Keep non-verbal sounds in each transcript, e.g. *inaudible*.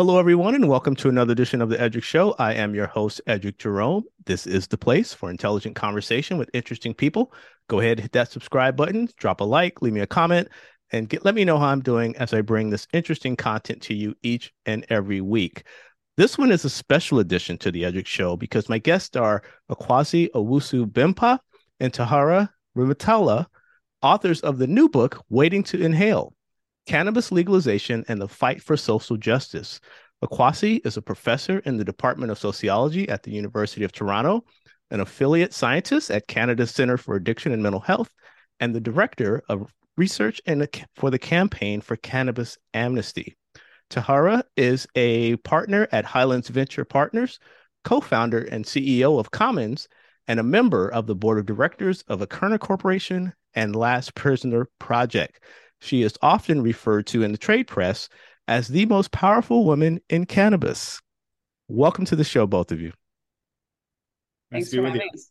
Hello, everyone, and welcome to another edition of the Eddrick Show. I am your host, Eddrick Jerome. This is the place for intelligent conversation with interesting people. Go ahead, hit that subscribe button, drop a like, leave me a comment, and get, let me know how I'm doing as I bring this interesting content to you each and every week. This one is a special edition to the Eddrick Show because my guests are Akwasi Owusu Bempah and Tahira Rehmatullah, authors of the new book, Waiting to Inhale Cannabis Legalization and the Fight for Social Justice. Akwasi is a professor in the Department of Sociology at the University of Toronto, an affiliate scientist at Canada's Center for Addiction and Mental Health, and the director of research for the Campaign for Cannabis Amnesty. Tahira is a partner at Highlands Venture Partners, co founder and CEO of Commons, and a member of the board of directors of Akerna Corporation and Last Prisoner Project. She is often referred to in the trade press as the most powerful woman in cannabis. Welcome to the show, both of you. Thanks for having us.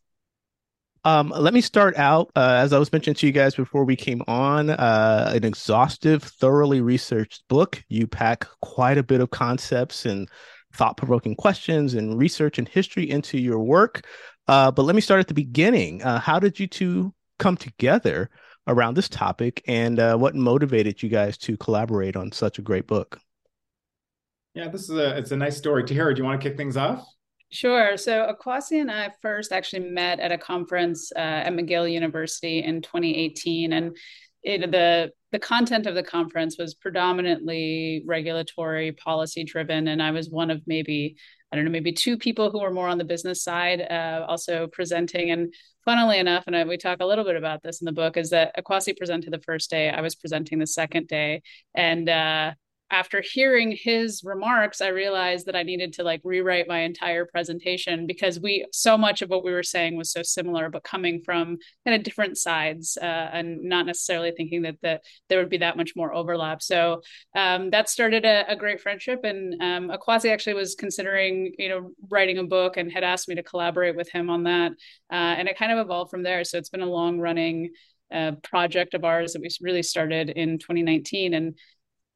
Um, let me start out, uh, as I was mentioning to you guys before we came on, uh, an exhaustive, thoroughly researched book. You pack quite a bit of concepts and thought provoking questions and research and history into your work. Uh, but let me start at the beginning. Uh, how did you two come together around this topic and uh, what motivated you guys to collaborate on such a great book. Yeah, this is a it's a nice story. Tahira, do you want to kick things off? Sure. So Akwasi and I first actually met at a conference uh, at McGill University in 2018, and it, the the content of the conference was predominantly regulatory policy driven, and I was one of maybe I don't know maybe two people who were more on the business side, uh, also presenting. And funnily enough, and I, we talk a little bit about this in the book, is that Akwasi presented the first day, I was presenting the second day, and uh, after hearing his remarks, I realized that I needed to like rewrite my entire presentation because we so much of what we were saying was so similar, but coming from kind of different sides uh, and not necessarily thinking that that there would be that much more overlap. So um, that started a, a, great friendship, and um, actually was considering you know writing a book and had asked me to collaborate with him on that, uh, and it kind of evolved from there. So it's been a long running. Uh, project of ours that we really started in 2019 and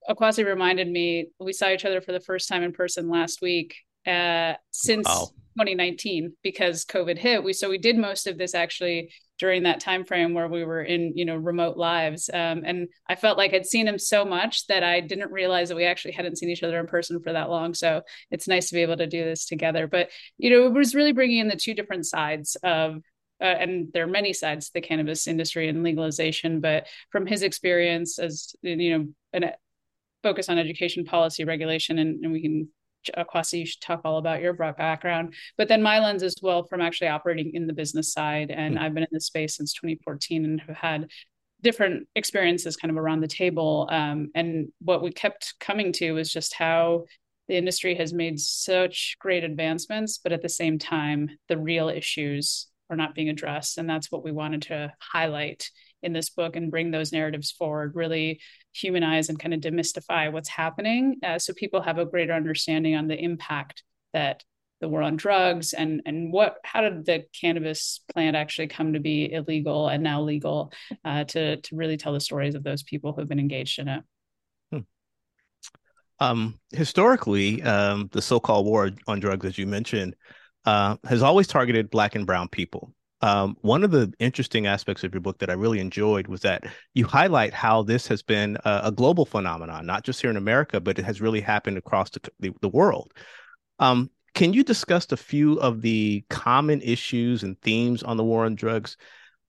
Akwasi reminded me we saw each other for the first time in person last week uh, since wow. 2019 because COVID hit. We so we did most of this actually during that time frame where we were in you know remote lives, um, and I felt like I'd seen him so much that I didn't realize that we actually hadn't seen each other in person for that long. So it's nice to be able to do this together. But you know, it was really bringing in the two different sides of uh, and there are many sides to the cannabis industry and legalization, but from his experience as you know an focus on education policy regulation, and, and we can Akwasi, you should talk all about your background, but then my lens as well from actually operating in the business side. And mm-hmm. I've been in this space since 2014 and have had different experiences kind of around the table. Um, and what we kept coming to is just how the industry has made such great advancements, but at the same time, the real issues are not being addressed. And that's what we wanted to highlight in this book and bring those narratives forward, really humanize and kind of demystify what's happening uh, so people have a greater understanding on the impact that the war on drugs and and what how did the cannabis plant actually come to be illegal and now legal uh, to to really tell the stories of those people who've been engaged in it. Hmm. Um, historically, um, the so-called war on drugs, as you mentioned, uh, has always targeted Black and Brown people. Um, one of the interesting aspects of your book that I really enjoyed was that you highlight how this has been a, a global phenomenon, not just here in America, but it has really happened across the, the, the world. Um, can you discuss a few of the common issues and themes on the war on drugs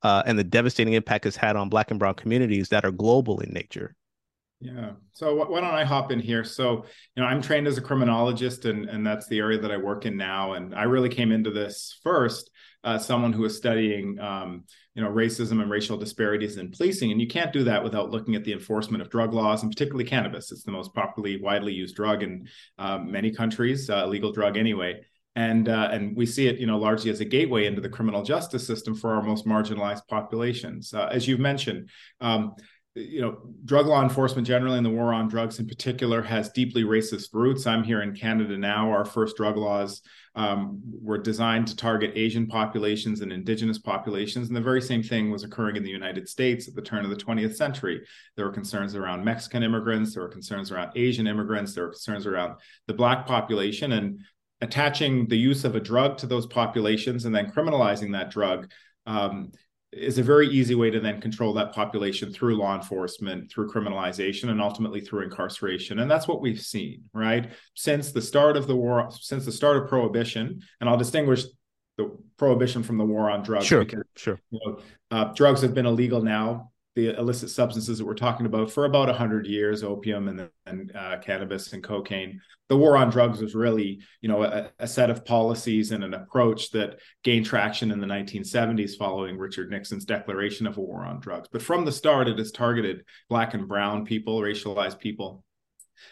uh, and the devastating impact it's had on Black and Brown communities that are global in nature? Yeah. So why don't I hop in here? So, you know, I'm trained as a criminologist and, and that's the area that I work in now. And I really came into this first uh, someone who is studying, um, you know, racism and racial disparities in policing, and you can't do that without looking at the enforcement of drug laws, and particularly cannabis. It's the most popularly, widely used drug in uh, many countries, uh, legal drug anyway. And uh, and we see it, you know, largely as a gateway into the criminal justice system for our most marginalized populations. Uh, as you've mentioned, um, you know, drug law enforcement generally and the war on drugs in particular has deeply racist roots. I'm here in Canada now. Our first drug laws um, were designed to target Asian populations and indigenous populations. And the very same thing was occurring in the United States at the turn of the 20th century. There were concerns around Mexican immigrants, there were concerns around Asian immigrants, there were concerns around the Black population. And attaching the use of a drug to those populations and then criminalizing that drug um, is a very easy way to then control that population through law enforcement, through criminalization, and ultimately through incarceration. And that's what we've seen, right? Since the start of the war, since the start of prohibition, and I'll distinguish the prohibition from the war on drugs. Sure, because, sure. You know, uh, drugs have been illegal now the illicit substances that we're talking about for about 100 years opium and, and uh, cannabis and cocaine. The war on drugs was really you know a, a, set of policies and an approach that gained traction in the 1970s following richard nixon's declaration of a war on drugs. But from the start it has targeted black and brown people racialized people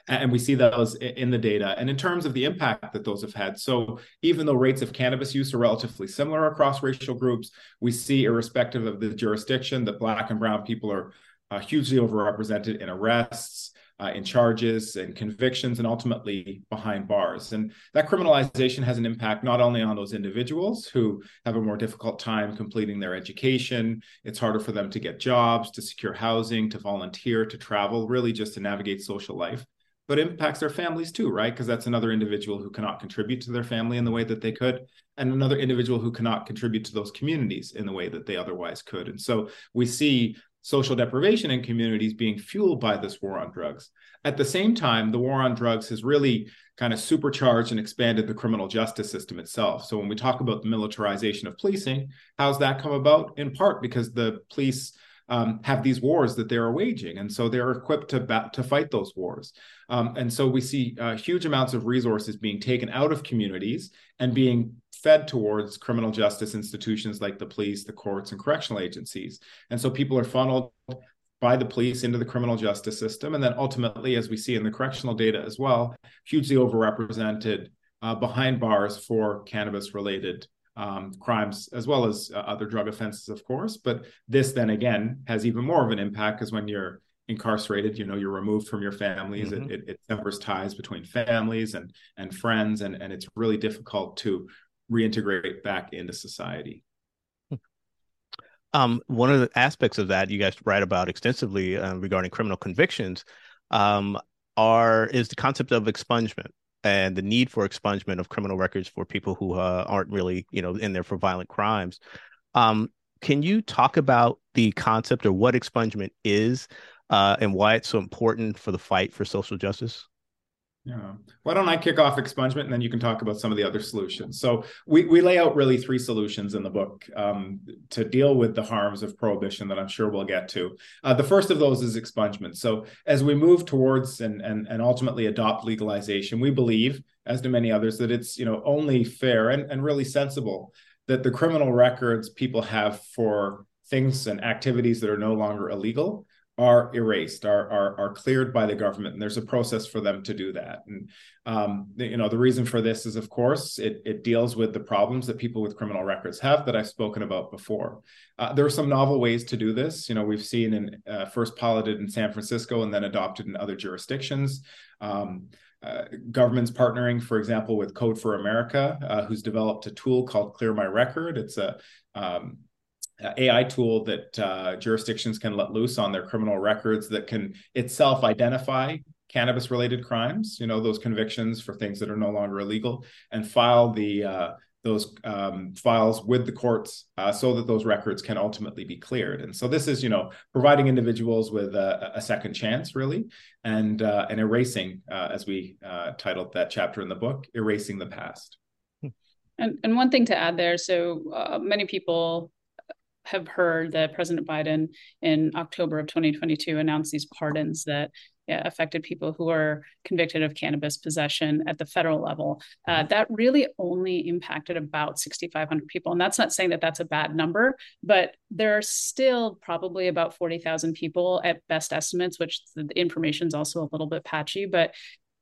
and we see those in the data. And in terms of the impact that those have had so even though rates of cannabis use are relatively similar across racial groups we see irrespective of the jurisdiction that black and brown people are uh, hugely overrepresented in arrests uh, in charges and convictions and ultimately behind bars. And that criminalization has an impact not only on those individuals who have a more difficult time completing their education it's harder for them to get jobs to secure housing to volunteer to travel really just to navigate social life but impacts their families too, right? Because that's another individual who cannot contribute to their family in the way that they could, and another individual who cannot contribute to those communities in the way that they otherwise could. And so we see social deprivation in communities being fueled by this war on drugs. At the same time, the war on drugs has really kind of supercharged and expanded the criminal justice system itself. So when we talk about the militarization of policing, how's that come about? In part because the police um, have these wars that they are waging, and so they're equipped to bat- to fight those wars. Um, and so we see uh, huge amounts of resources being taken out of communities and being fed towards criminal justice institutions like the police, the courts, and correctional agencies. And so people are funneled by the police into the criminal justice system, and then ultimately, as we see in the correctional data as well, hugely overrepresented uh, behind bars for cannabis-related um, crimes as well as uh, other drug offenses, of course. But this then again has even more of an impact because when you're incarcerated, you know, you're removed from your families. Mm-hmm. It, it, it severs ties between families and and friends, and and it's really difficult to reintegrate back into society. Um, one of the aspects of that you guys write about extensively uh, regarding criminal convictions um, are is the concept of expungement and the need for expungement of criminal records for people who uh, aren't really, you know, in there for violent crimes. Um, can you talk about the concept or what expungement is uh, and why it's so important for the fight for social justice? Yeah. Why don't I kick off expungement and then you can talk about some of the other solutions? So we, we lay out really three solutions in the book um, to deal with the harms of prohibition that I'm sure we'll get to. Uh, the first of those is expungement. So as we move towards and, and, and ultimately adopt legalization, we believe, as do many others, that it's you know only fair and, and really sensible that the criminal records people have for things and activities that are no longer illegal are erased, are, are, are cleared by the government, and there's a process for them to do that. And um, you know, the reason for this is, of course, it it deals with the problems that people with criminal records have that I've spoken about before. Uh, there are some novel ways to do this. You know, we've seen in uh, first piloted in San Francisco and then adopted in other jurisdictions. Um, uh, governments partnering, for example, with Code for America, uh, who's developed a tool called Clear My Record. It's a um, AI tool that uh, jurisdictions can let loose on their criminal records that can itself identify cannabis related crimes, you know, those convictions for things that are no longer illegal, and file the uh, those um, files with the courts uh, so that those records can ultimately be cleared. And so this is, you know, providing individuals with a, a second chance, really, and uh, and erasing, uh, as we uh, titled that chapter in the book, erasing the past. And, and one thing to add there, so uh, many people have heard that President Biden in October of 2022 announced these pardons that yeah, affected people who are convicted of cannabis possession at the federal level. Uh, mm-hmm. that really only impacted about 6,500 people. And that's not saying that that's a bad number, but there are still probably about 40,000 people at best estimates, which the information is also a little bit patchy. But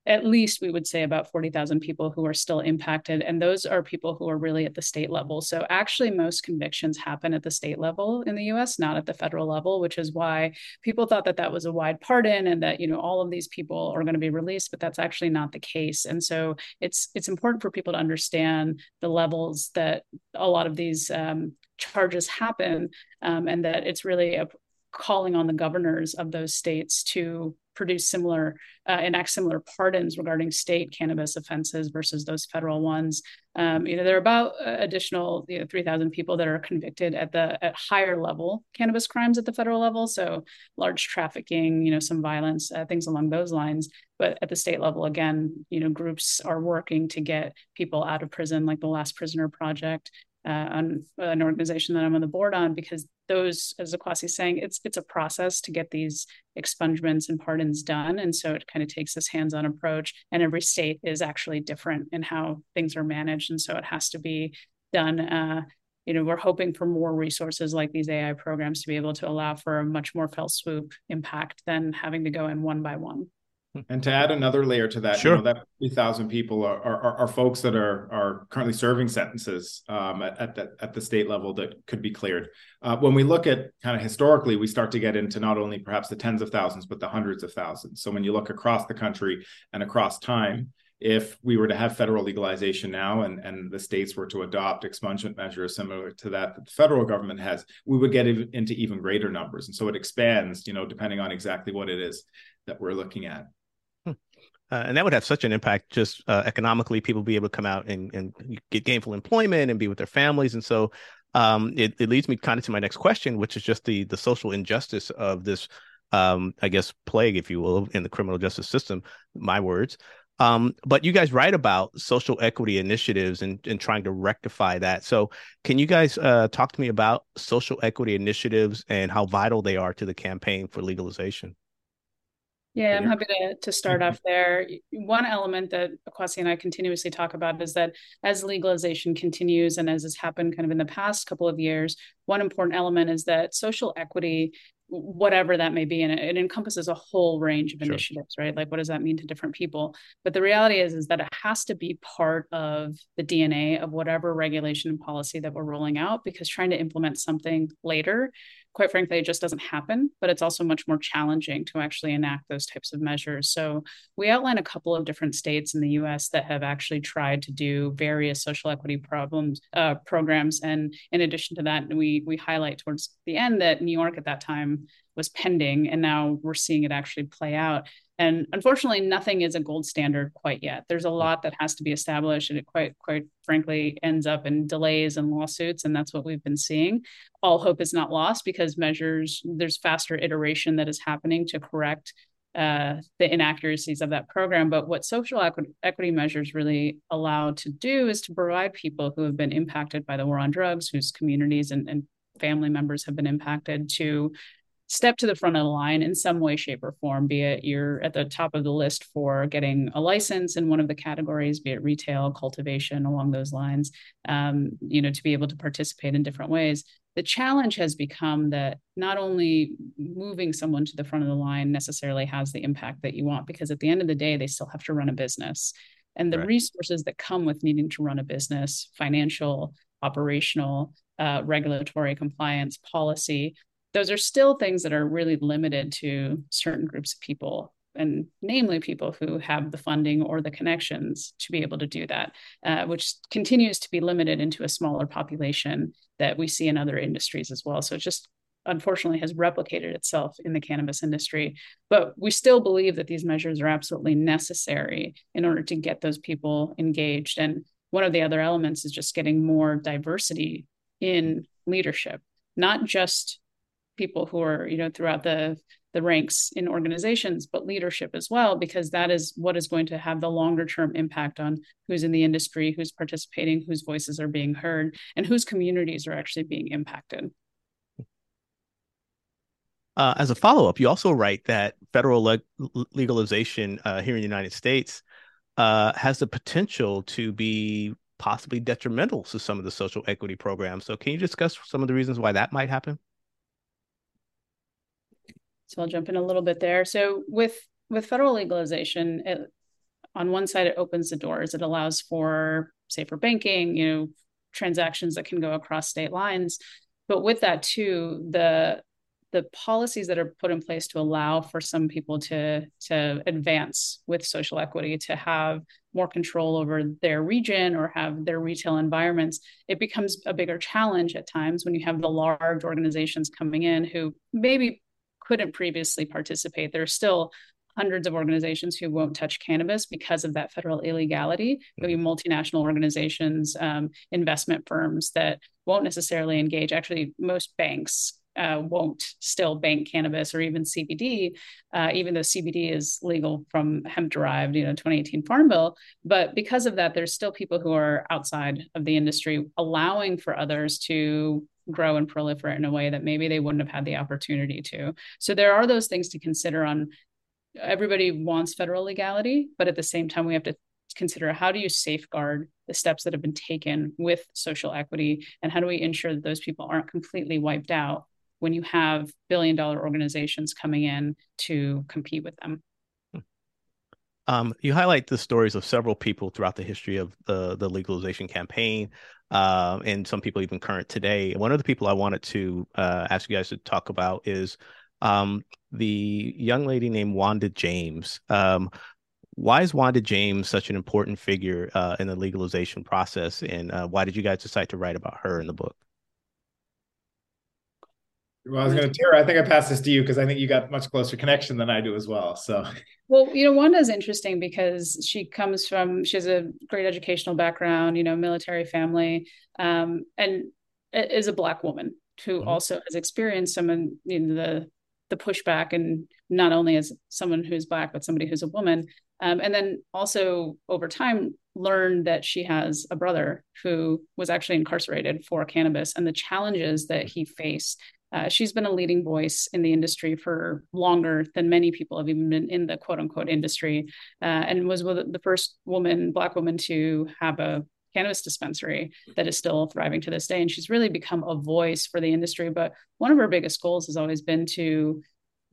at least we would say about 40,000 people who are still impacted. And those are people who are really at the state level. So actually, most convictions happen at the state level in the US, not at the federal level, which is why people thought that that was a wide pardon and that, you know, all of these people are going to be released, but that's actually not the case. And so it's, it's important for people to understand the levels that a lot of these um, charges happen um, and that it's really a calling on the governors of those states to produce similar, uh, enact similar pardons regarding state cannabis offenses versus those federal ones. Um, you know, there are about uh, additional you know, 3,000 people that are convicted at the at higher level cannabis crimes at the federal level. So large trafficking, you know, some violence, uh, things along those lines. But at the state level, again, you know, groups are working to get people out of prison, like the Last Prisoner Project, uh, on an organization that I'm on the board on because those, as Akwasi is saying, it's it's a process to get these expungements and pardons done, and so it kind of takes this hands-on approach. And every state is actually different in how things are managed, and so it has to be done. Uh, you know, we're hoping for more resources like these AI programs to be able to allow for a much more fell swoop impact than having to go in one by one. And to add another layer to that, sure. you know, that 3,000 people are, are, are, folks that are, are currently serving sentences um, at, at, the, at the state level that could be cleared. Uh, when we look at kind of historically, we start to get into not only perhaps the tens of thousands, but the hundreds of thousands. So when you look across the country and across time, if we were to have federal legalization now and, and the states were to adopt expungement measures similar to that that the federal government has, we would get into even greater numbers. And so it expands, you know, depending on exactly what it is that we're looking at. Uh, and that would have such an impact just uh, economically people be able to come out and, and get gainful employment and be with their families. And so um, it, it leads me kind of to my next question which is just the the social injustice of this um, i guess plague if you will in the criminal justice system my words. Um, but you guys write about social equity initiatives and, and trying to rectify that. So can you guys uh, talk to me about social equity initiatives and how vital they are to the campaign for legalization yeah, I'm happy to, to mm-hmm. start off there. One element that Akwasi and I continuously talk about is that as legalization continues and as has happened kind of in the past couple of years, one important element is that social equity whatever that may be and it, it, encompasses a whole range of sure. initiatives right like what does that mean to different people but the reality is is that it has to be part of the dna of whatever regulation and policy that we're rolling out because trying to implement something later quite frankly, it just doesn't happen, but it's also much more challenging to actually enact those types of measures. So we outline a couple of different states in the US that have actually tried to do various social equity problems uh, programs. And in addition to that, we we highlight towards the end that New York at that time was pending, and now we're seeing it actually play out. And unfortunately, nothing is a gold standard quite yet. There's a lot that has to be established, and it quite, quite frankly, ends up in delays and lawsuits, and that's what we've been seeing. All hope is not lost because measures there's faster iteration that is happening to correct uh, the inaccuracies of that program. But what social equi- equity measures really allow to do is to provide people who have been impacted by the war on drugs, whose communities and, and family members have been impacted, to step to the front of the line in some way, shape, or form, be it you're at the top of the list for getting a license in one of the categories, be it retail, cultivation, along those lines, um, you know, to be able to participate in different ways. The challenge has become that not only moving someone to the front of the line necessarily has the impact that you want, because at the end of the day, they still have to run a business. And the right. resources that come with needing to run a business, financial, operational, uh, regulatory compliance, policy, those are still things that are really limited to certain groups of people and namely people who have the funding or the connections to be able to do that, uh, which continues to be limited into a smaller population that we see in other industries as well. So it just unfortunately has replicated itself in the cannabis industry. But we still believe that these measures are absolutely necessary in order to get those people engaged. And one of the other elements is just getting more diversity in leadership, not just people who are you know throughout the the ranks in organizations but leadership as well because that is what is going to have the longer term impact on who's in the industry who's participating whose voices are being heard and whose communities are actually being impacted. Uh, as a follow-up you also write that federal leg- legalization uh, here in the united states uh, has the potential to be possibly detrimental to some of the social equity programs. So can you discuss some of the reasons why that might happen so I'll jump in a little bit there. So with with federal legalization, it, on one side, it opens the doors. It allows for safer banking, you know, transactions that can go across state lines. But with that too, the the policies that are put in place to allow for some people to to advance with social equity to have more control over their region or have their retail environments it becomes a bigger challenge at times when you have the large organizations coming in who maybe couldn't previously participate There are still hundreds of organizations who won't touch cannabis because of that federal illegality. There'll be multinational organizations, um, investment firms that won't necessarily engage. Actually, most banks uh, won't still bank cannabis or even CBD, uh, even though CBD is legal from hemp derived, you know, 2018 Farm Bill. But because of that, there's still people who are outside of the industry, allowing for others to grow and proliferate in a way that maybe they wouldn't have had the opportunity to. So there are those things to consider on everybody wants federal legality, but at the same time, we have to consider how do you safeguard the steps that have been taken with social equity and how do we ensure that those people aren't completely wiped out when you have billion dollar organizations coming in to compete with them. Um, you highlight the stories of several people throughout the history of the the legalization campaign, uh, and some people even current today. One of the people I wanted to uh, ask you guys to talk about is um, the young lady named Wanda James. Um, why is Wanda James such an important figure uh, in the legalization process, and uh, why did you guys decide to write about her in the book? Well, I was going to, Tara, I think I passed this to you because I think you got much closer connection than I do as well. So, well, you know, Wanda's interesting because she comes from, she has a great educational background, you know, military family, um, and is a Black woman who mm-hmm. also has experienced some of you know, the, the pushback and not only as someone who's Black, but somebody who's a woman. Um, and then also over time learned that she has a brother who was actually incarcerated for cannabis and the challenges that he faced uh, she's been a leading voice in the industry for longer than many people have even been in the quote unquote industry, uh, and was the first woman, Black woman, to have a cannabis dispensary that is still thriving to this day. And she's really become a voice for the industry. But one of her biggest goals has always been to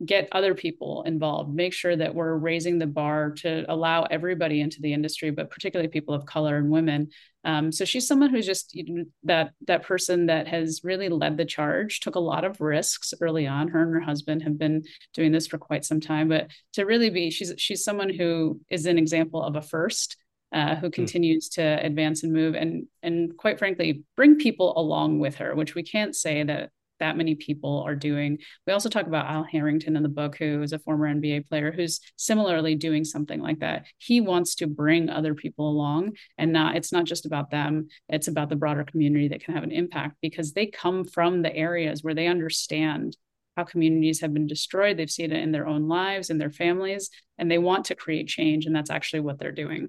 get other people involved make sure that we're raising the bar to allow everybody into the industry but particularly people of color and women um, so she's someone who's just you know, that that person that has really led the charge took a lot of risks early on her and her husband have been doing this for quite some time but to really be she's she's someone who is an example of a first uh, who hmm. continues to advance and move and and quite frankly bring people along with her which we can't say that that many people are doing. We also talk about Al Harrington in the book, who is a former NBA player who's similarly doing something like that. He wants to bring other people along and not, it's not just about them, it's about the broader community that can have an impact because they come from the areas where they understand how communities have been destroyed. They've seen it in their own lives, in their families, and they want to create change. And that's actually what they're doing.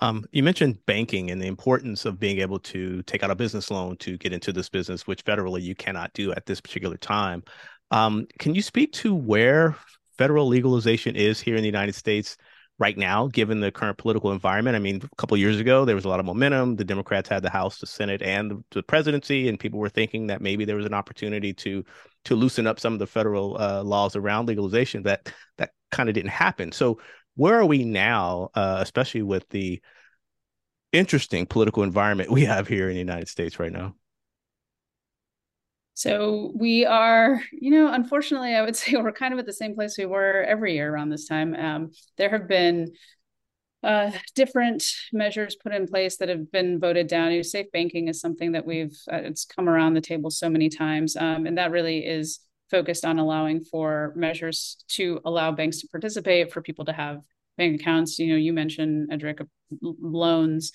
Um, you mentioned banking and the importance of being able to take out a business loan to get into this business, which federally you cannot do at this particular time. Um, can you speak to where federal legalization is here in the United States right now, given the current political environment? I mean, a couple years ago, there was a lot of momentum. The Democrats had the House, the Senate, and the presidency, and people were thinking that maybe there was an opportunity to to loosen up some of the federal uh, laws around legalization. That that kind of didn't happen. So where are we now, uh, especially with the interesting political environment we have here in the United States right now? So we are, you know, unfortunately, I would *laughs* say we're kind of at the same place we were every year around this time. Um, there have been uh, different measures put in place that have been voted down. You know, safe banking is something that we've uh, it's come around the table so many times, um, and that really is focused on allowing for measures to allow banks to participate, for people to have bank accounts. You know, you mentioned Eddrick loans.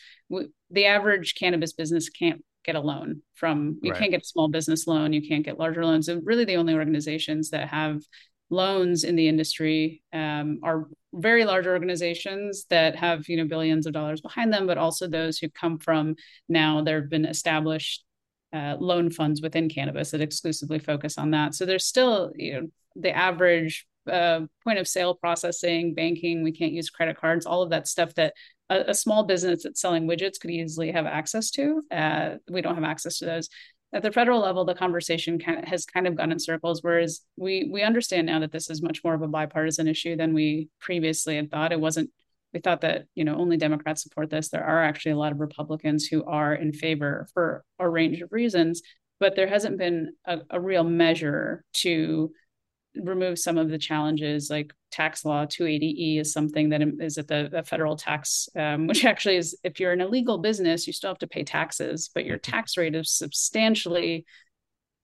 The average cannabis business can't get a loan from. You right. can't get a small business loan. You can't get larger loans. And really, the only organizations that have loans in the industry um, are very large organizations that have you know billions of dollars behind them, but also those who come from now there have been established uh, loan funds within cannabis that exclusively focus on that. So there's still, you know, the average uh, point of sale processing, banking, we can't use credit cards, all of that stuff that a, a small business that's selling widgets could easily have access to. Uh, we don't have access to those. at the federal level, the conversation kind of has kind of gone in circles. Whereas we we understand now that this is much more of a bipartisan issue than we previously had thought. It wasn't. We thought that you know only Democrats support this. There are actually a lot of Republicans who are in favor for a range of reasons, but there hasn't been a, a real measure to remove some of the challenges like tax law 280e is something that is at the, the federal tax um, *laughs* which actually is if you're an illegal business you still have to pay taxes but your tax rate is substantially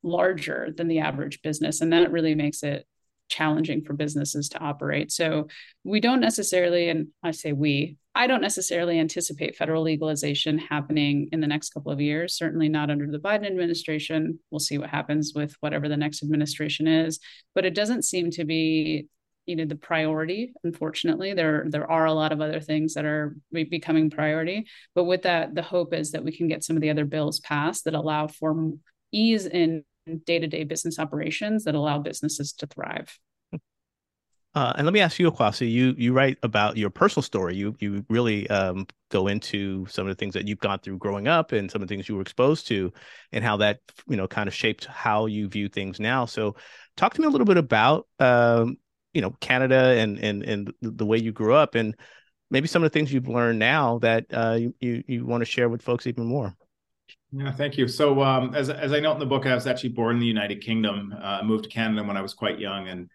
larger than the average business and that really makes it challenging for businesses to operate. So we don't necessarily, and I say we, I don't necessarily anticipate federal legalization happening in the next couple of years, certainly not under the Biden administration. We'll see what happens with whatever the next administration is, but it doesn't seem to be you know the priority unfortunately there there are a lot of other things that are becoming priority but with that the hope is that we can get some of the other bills passed that allow for ease in day-to-day business operations that allow businesses to thrive. Uh, and let me ask you, Akwasi. You you write about your personal story. You you really um, go into some of the things that you've gone through growing up and some of the things you were exposed to, and how that you know kind of shaped how you view things now. So, talk to me a little bit about um, you know Canada and and and the way you grew up, and maybe some of the things you've learned now that uh, you you, you want to share with folks even more. Yeah, thank you. So, um, as as I note in the book, I was actually born in the United Kingdom. Uh, moved to Canada when I was quite young, and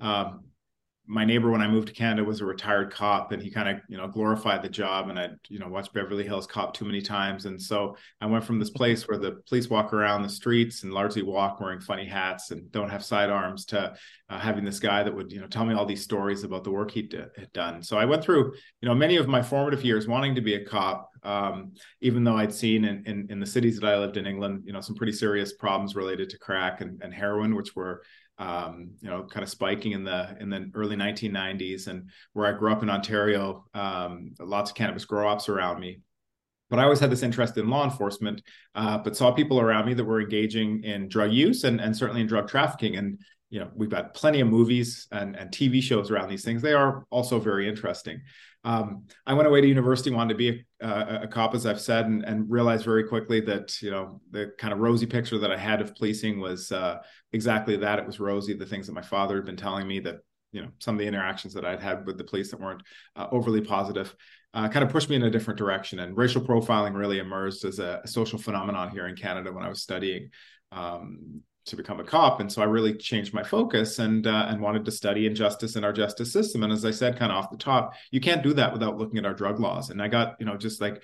um, my neighbor when I moved to Canada was a retired cop, and he kind of you know glorified the job. And I you know watched Beverly Hills Cop too many times, and so I went from this place where the police walk around the streets and largely walk wearing funny hats and don't have sidearms to uh, having this guy that would you know tell me all these stories about the work he d- had done. So I went through you know many of my formative years wanting to be a cop, um, even though I'd seen in, in, in the cities that I lived in England, you know some pretty serious problems related to crack and, and heroin, which were um, you know, kind of spiking in the in the early 1990s, and where I grew up in Ontario, um, lots of cannabis grow ops around me. But I always had this interest in law enforcement, uh, but saw people around me that were engaging in drug use and and certainly in drug trafficking. And you know, we've got plenty of movies and, and TV shows around these things. They are also very interesting. Um, I went away to university, wanted to be a, a, a cop, as I've said, and, and, realized very quickly that you know the kind of rosy picture that I had of policing was uh, exactly that. It was rosy. The things that my father had been telling me that you know some of the interactions that I'd had with the police that weren't uh, overly positive uh, kind of pushed me in a different direction. And racial profiling really emerged as a, a social phenomenon here in Canada when I was studying um, to become a cop. And so i really changed my focus and uh, and wanted to study injustice in our justice system. And as i said kind of off the top you can't do that without looking at our drug laws. And i got you know just like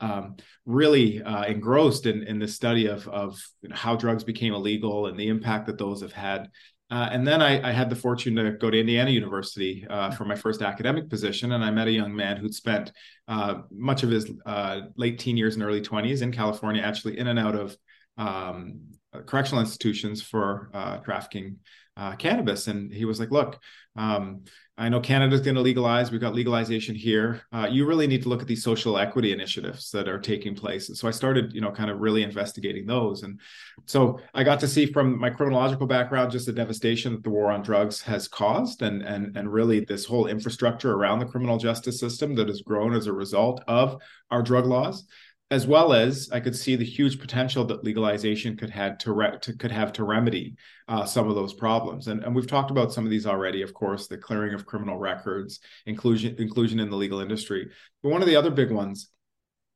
um, really uh, engrossed in in the study of of how drugs became illegal and the impact that those have had. Uh, and then I, I, had the fortune to go to Indiana University uh, for my first academic position, and I met a young man who'd spent uh, much of his uh, late teen years and early 20s in California, actually in and out of um, correctional institutions for uh, trafficking uh, cannabis. And he was like, look, um, I know Canada's going to legalize. We've got legalization here. Uh, you really need to look at these social equity initiatives that are taking place. And so I started, you know, kind of really investigating those. And so I got to see from my criminological background just the devastation that the war on drugs has caused, and and and really this whole infrastructure around the criminal justice system that has grown as a result of our drug laws as well as I could see the huge potential that legalization could have to, re- to could have to remedy uh, some of those problems. And, and we've talked about some of these already, of course, the clearing of criminal records, inclusion inclusion in the legal industry. But one of the other big ones,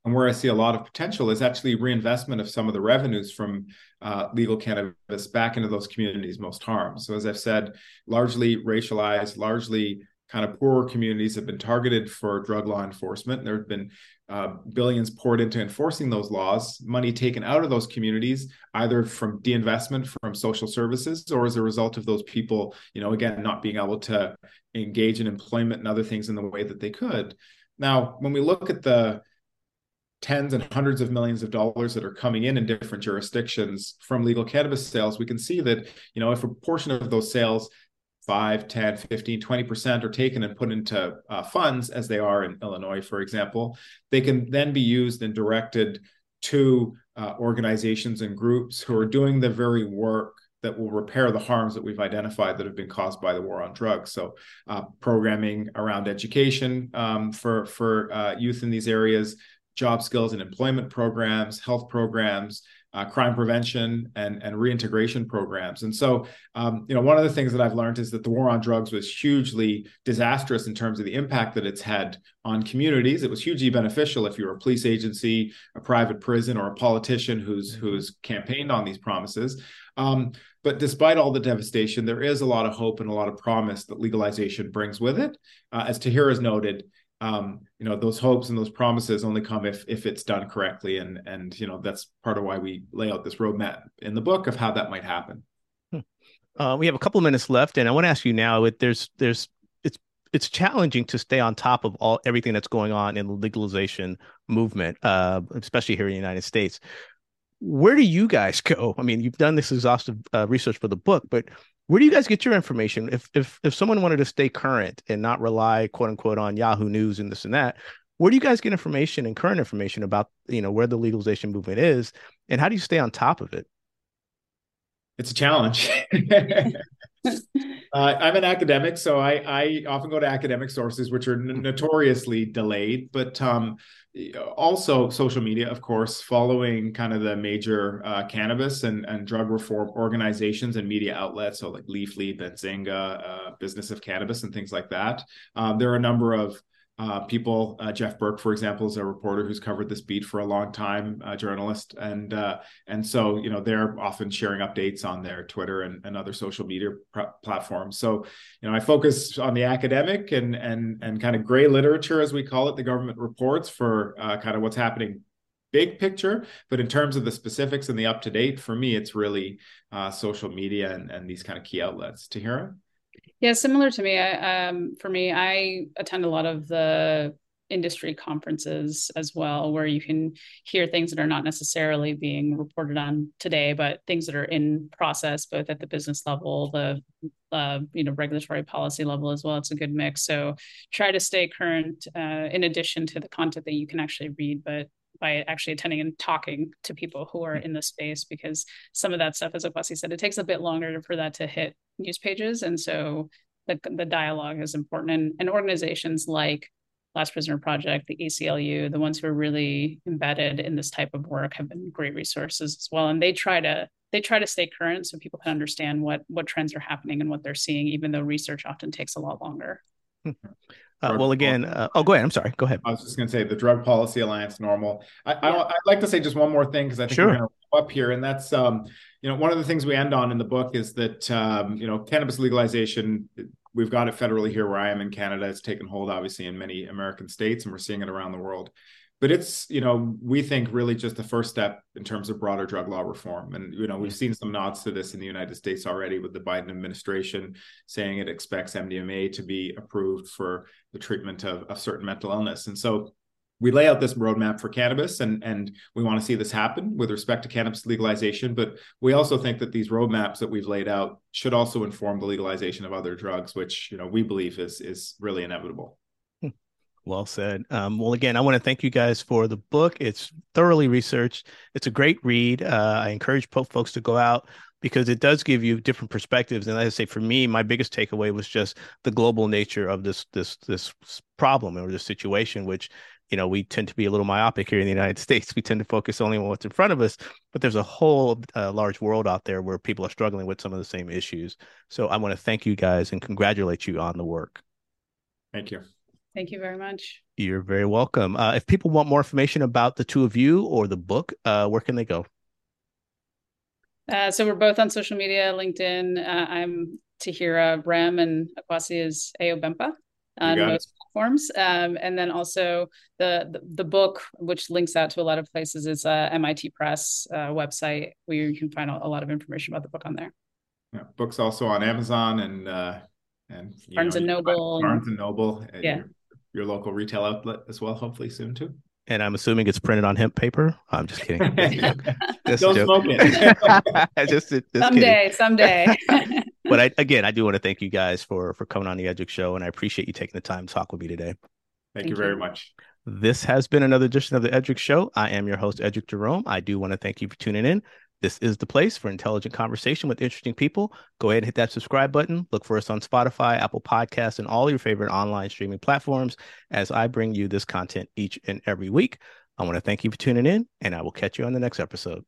and where I see a lot of potential, is actually reinvestment of some of the revenues from uh, legal cannabis back into those communities most harmed. So as I've said, largely racialized, largely kind of poorer communities have been targeted for drug law enforcement. There have been uh, billions poured into enforcing those laws, money taken out of those communities, either from deinvestment from social services or as a result of those people, you know, again, not being able to engage in employment and other things in the way that they could. Now, when we look at the tens and hundreds of millions of dollars that are coming in in different jurisdictions from legal cannabis sales, we can see that, you know, if a portion of those sales 5 10 15 20% are taken and put into uh, funds as they are in illinois for example they can then be used and directed to uh, organizations and groups who are doing the very work that will repair the harms that we've identified that have been caused by the war on drugs. So, uh, programming around education um, for for uh, youth in these areas, job skills and employment programs, health programs, uh, crime prevention and, and reintegration programs. And so, um, you know, one of the things that I've learned is that the war on drugs was hugely disastrous in terms of the impact that it's had on communities. It was hugely beneficial if you're a police agency, a private prison, or a politician who's mm-hmm. who's campaigned on these promises. Um, but despite all the devastation, there is a lot of hope and a lot of promise that legalization brings with it. Uh, as Tahira has noted, um, you know those hopes and those promises only come if if it's done correctly. And and you know that's part of why we lay out this roadmap in the book of how that might happen. Hmm. uh, we have a couple of minutes left and i want to ask you now there's there's it's it's challenging to stay on top of all everything that's going on in the legalization movement uh, especially here in the united states. Where do you guys go? I mean you've done this exhaustive uh, research for the book but where do you guys get your information? If if if someone wanted to stay current and not rely quote unquote on yahoo news and this and that where do you guys get information and current information about you know where the legalization movement is and how do you stay on top of it? It's a challenge. *laughs* Uh, i'm an academic so I, I often go to academic sources which are n- notoriously delayed but um, also social media, of course, following kind of the major uh, cannabis and, and drug reform organizations and media outlets, so like Leafly, Benzinga, uh, Business of Cannabis, and things like that. Um, there are a number of uh, people. Uh, Jeff Burke, for example, is a reporter who's covered this beat for a long time, a journalist, and uh, and so you know they're often sharing updates on their Twitter and, and other social media pr- platforms. So you know I focus on the academic and and and kind of gray literature, as we call it, the government reports for uh, kind of what's happening big picture but in terms of the specifics and the up to date for me it's really uh, social media and, and these kind of key outlets Tahira yeah, similar to me. I, um, for me, I attend a lot of the industry conferences as well, where you can hear things that are not necessarily being reported on today, but things that are in process, both at the business level, the uh, you know regulatory policy level as well. It's a good mix. So try to stay current uh, in addition to the content that you can actually read, but by actually attending and talking to people who are hmm. in the space because some of that stuff, as Akwasi said, it takes a bit longer for that to hit news pages. And so the, the dialogue is important. And, and organizations like Last Prisoner Project, the ACLU, the ones who are really embedded in this type of work have been great resources as well. And they try to they try to stay current so people can understand what what trends are happening and what they're seeing, even though research often takes a lot longer. Hmm. Uh, well, again, uh, oh, go ahead. I'm sorry. Go ahead. I was just going to say the Drug Policy Alliance NORML. I. I, would like to say just one more thing because I think sure. we're going to wrap up here, and that's um, you know one of the things we end on in the book is that um, you know cannabis legalization. We've got it federally here where I am in Canada. It's taken hold, obviously, in many American states, and we're seeing it around the world but it's you know we think really just the first step in terms of broader drug law reform. And you know we've seen some nods to this in the united states already with the biden administration saying it expects mdma to be approved for the treatment of, of certain mental illness. And so we lay out this roadmap for cannabis and and we want to see this happen with respect to cannabis legalization. But we also think that these roadmaps that we've laid out should also inform the legalization of other drugs which you know we believe is is really inevitable well said. Um, well, again, I want to thank you guys for the book. It's thoroughly researched. It's a great read. Uh, I encourage folks to go out because it does give you different perspectives. And as I say, for me, my biggest takeaway was just the global nature of this this this problem or this situation, which you know we tend to be a little myopic here in the United *laughs* States. We tend to focus only on what's in front of us, but there's a whole uh, large world out there where people are struggling with some of the same issues. So I want to thank you guys and congratulate you on the work. Thank you. Thank you very much. You're very welcome. Uh, if people want more information about the two of you or the book, uh, where can they go? Uh, so we're both on social media, LinkedIn. Uh, I'm Tahira Rem and Akwasi is Ayo on most it. platforms. Um, and then also the, the, the book, which links out to a lot of places, is a MIT Press uh, website where you can find a, a, lot of information about the book on there. Yeah, books also on Amazon and uh, and Barnes know, and Noble. Barnes and Noble. Yeah your local retail outlet as well, hopefully soon too. And I'm assuming it's printed on hemp paper. I'm just kidding. *laughs* just Don't smoke it. *laughs* just, just someday, kidding. someday. *laughs* but I, again, I do want to thank you guys for for coming on the Eddrick Show, and I appreciate you taking the time to talk with me today. Thank, thank you very much. This has been another edition of the Eddrick Show. I am your host, Eddrick Jerome. I do want to thank you for tuning in. This is the place for intelligent conversation with interesting people. Go ahead and hit that subscribe button. Look for us on Spotify, Apple Podcasts, and all your favorite online streaming platforms as I bring you this content each and every week. I want to thank you for tuning in, and I will catch you on the next episode.